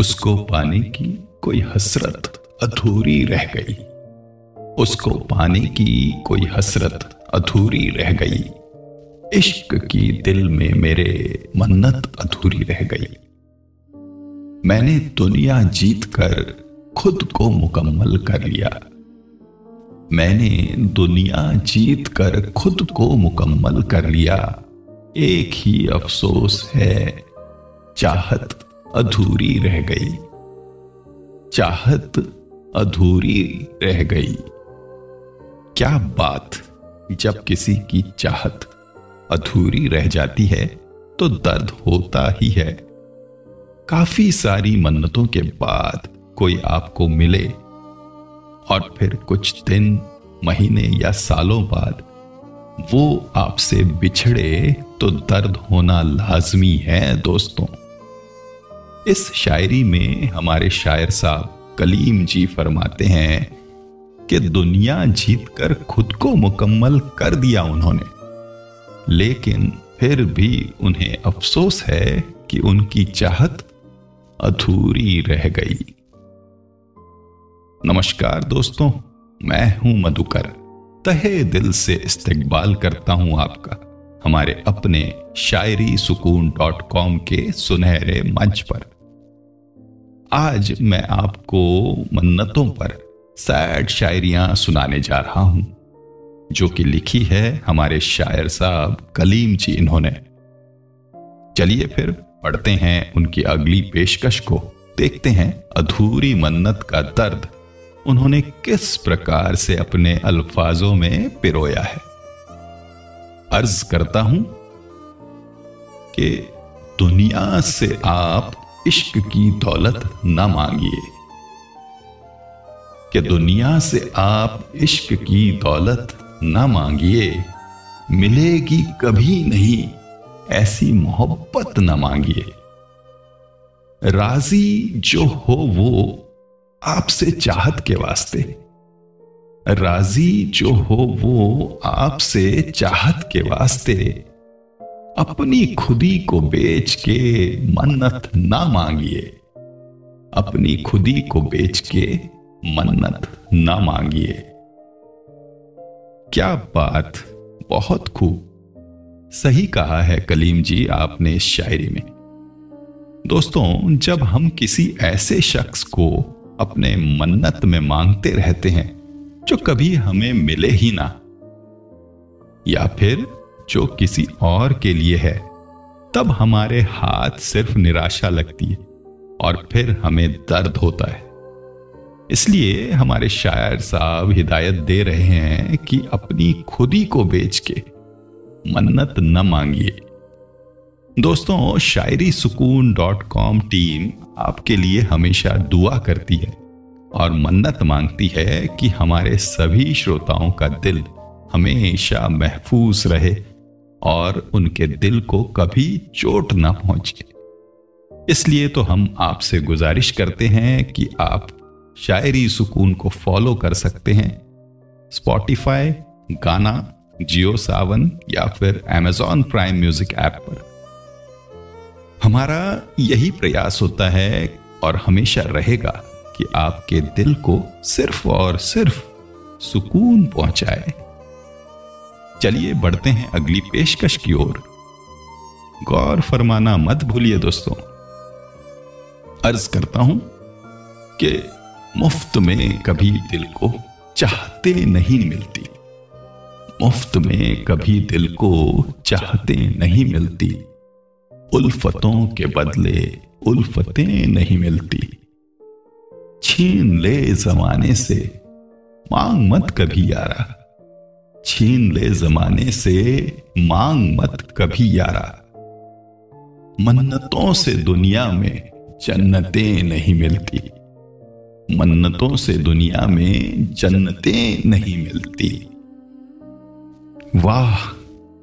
उसको पाने की कोई हसरत अधूरी रह गई। उसको पाने की कोई हसरत अधूरी रह गई। इश्क की दिल में मेरे मन्नत अधूरी रह गई। मैंने दुनिया जीत कर खुद को मुकम्मल कर लिया। मैंने दुनिया जीत कर खुद को मुकम्मल कर लिया। एक ही अफसोस है, चाहत अधूरी रह गई। चाहत अधूरी रह गई। क्या बात, जब किसी की चाहत अधूरी रह जाती है तो दर्द होता ही है। काफ़ी सारी मन्नतों के बाद कोई आपको मिले, और फिर कुछ दिन, महीने या सालों बाद, वो आपसे बिछड़े तो दर्द होना लाजमी है, दोस्तों। इस शायरी में हमारे शायर साहब कलीम जी फरमाते हैं कि दुनिया जीत कर खुद को मुकम्मल कर दिया उन्होंने। लेकिन फिर भी उन्हें अफसोस है कि उनकी चाहत अधूरी रह गई। नमस्कार दोस्तों, मैं हूँ मधुकर। तहे दिल से इस्तकबाल करता हूँ आपका। हमारे अपने शायरी सुकून डॉट कॉम के सुनहरे मंच पर। आज मैं आपको मन्नतों पर सैड शायरियाँ सुनाने जा रहा हूँ, जो कि लिखी है हमारे शायर साहब कलीम जी इन्होंने। चलिए फिर पढ़ते हैं उनकी अगली पेशकश को। देखते हैं अधूरी मन्नत का दर्द उन्होंने किस प्रकार से अपने अल्फाजों में पिरोया है। अर्ज़ करता हूँ कि दुनिया से आप इश्क की दौलत न मांगिए। कि दुनिया से आप इश्क की दौलत न मांगिए, मिलेगी कभी नहीं, ऐसी मोहब्बत न मांगिए। राज़ी जो हो वो आपसे चाहत के वास्ते। राज़ी जो हो वो आपसे चाहत के वास्ते। अपनी खुदी को बेच के मन्नत ना मांगिए। अपनी खुदी को बेच के मन्नत ना मांगिए। क्या बात बहुत खूब। सही कहा है कलीम जी आपने इस शायरी में। दोस्तों, जब हम किसी ऐसे शख्स को अपने मन्नत में मांगते रहते हैं, जो कभी हमें मिले ही ना, या फिर जो किसी और के लिए है, तब हमारे हाथ सिर्फ़ निराशा लगती है और फिर हमें दर्द होता है। इसलिए हमारे शायर साहब हिदायत दे रहे हैं कि अपनी खुदी को बेच के मन्नत न मांगिए। दोस्तों, शायरी सुकून डॉट कॉम टीम आपके लिए हमेशा दुआ करती है और मन्नत मांगती है कि हमारे सभी श्रोताओं का दिल हमेशा महफूज रहे। और उनके दिल को कभी चोट ना पहुँचे। इसलिए तो हम आपसे गुजारिश करते हैं कि आप शायरी सुकून को फॉलो कर सकते हैं। स्पॉटिफाई गाना जियो सावन या फिर एमेजॉन प्राइम म्यूज़िक ऐप पर। हमारा यही प्रयास होता है और हमेशा रहेगा कि आपके दिल को सिर्फ़ और सिर्फ़ सुकून पहुँचाए। चलिए बढ़ते हैं अगली पेशकश की ओर। गौर फरमाना मत भूलिए दोस्तों। अर्ज़ करता हूँ कि मुफ़्त में कभी दिल को चाहते नहीं मिलती। मुफ़्त में कभी दिल को चाहते नहीं मिलती। उल्फतों के बदले उल्फतें नहीं मिलती। छीन ले जमाने से, मांग मत कभी यारा। छीन ले जमाने से मांग मत कभी यारा। मन्नतों से दुनिया में जन्नतें नहीं मिलती। मन्नतों से दुनिया में जन्नतें नहीं मिलती। वाह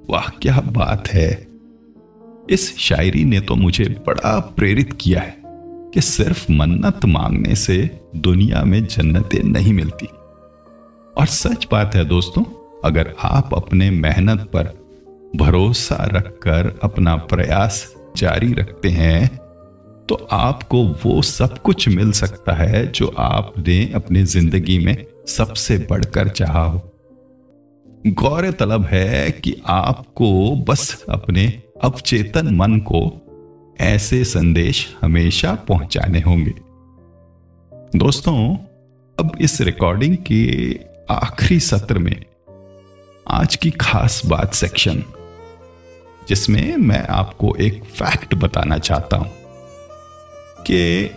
वाह, क्या बात है। इस शायरी ने तो मुझे बड़ा प्रेरित किया है कि सिर्फ़ मन्नत मांगने से दुनिया में जन्नतें नहीं मिलती। और सच बात है दोस्तों अगर आप अपने मेहनत पर भरोसा रखकर अपना प्रयास जारी रखते हैं तो आपको वो सब कुछ मिल सकता है जो आपने अपनी ज़िंदगी में सबसे बढ़कर चाहा हो। गौर तलब है कि आपको बस अपने अवचेतन मन को ऐसे संदेश हमेशा पहुँचाने होंगे। दोस्तों, अब इस रिकॉर्डिंग के आखिरी सत्र में आज की खास बात सेक्शन जिसमें मैं आपको एक फैक्ट बताना चाहता हूँ कि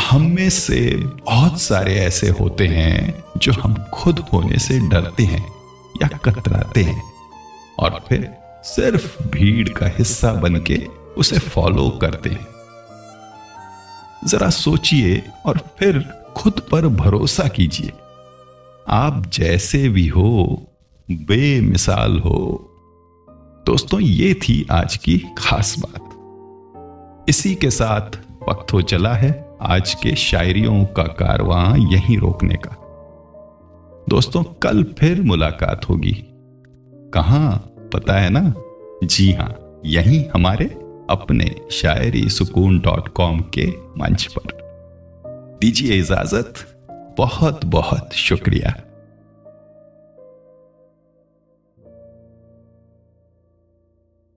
हम में से बहुत सारे ऐसे होते हैं जो हम खुद होने से डरते हैं या कतराते हैं और फिर सिर्फ़ भीड़ का हिस्सा बन के उसे फॉलो करते हैं। जरा सोचिए और फिर खुद पर भरोसा कीजिए। आप जैसे भी हो बेमिसाल हो। दोस्तों, ये थी आज की खास बात। इसी के साथ वक्त हो चला है आज के शायरियों का कारवां यहीं रोकने का। दोस्तों, कल फिर मुलाकात होगी। कहा? पता है ना? जी हाँ, यहीं हमारे अपने शायरी सुकून डॉट कॉम के मंच पर। दीजिए इजाज़त। बहुत बहुत शुक्रिया।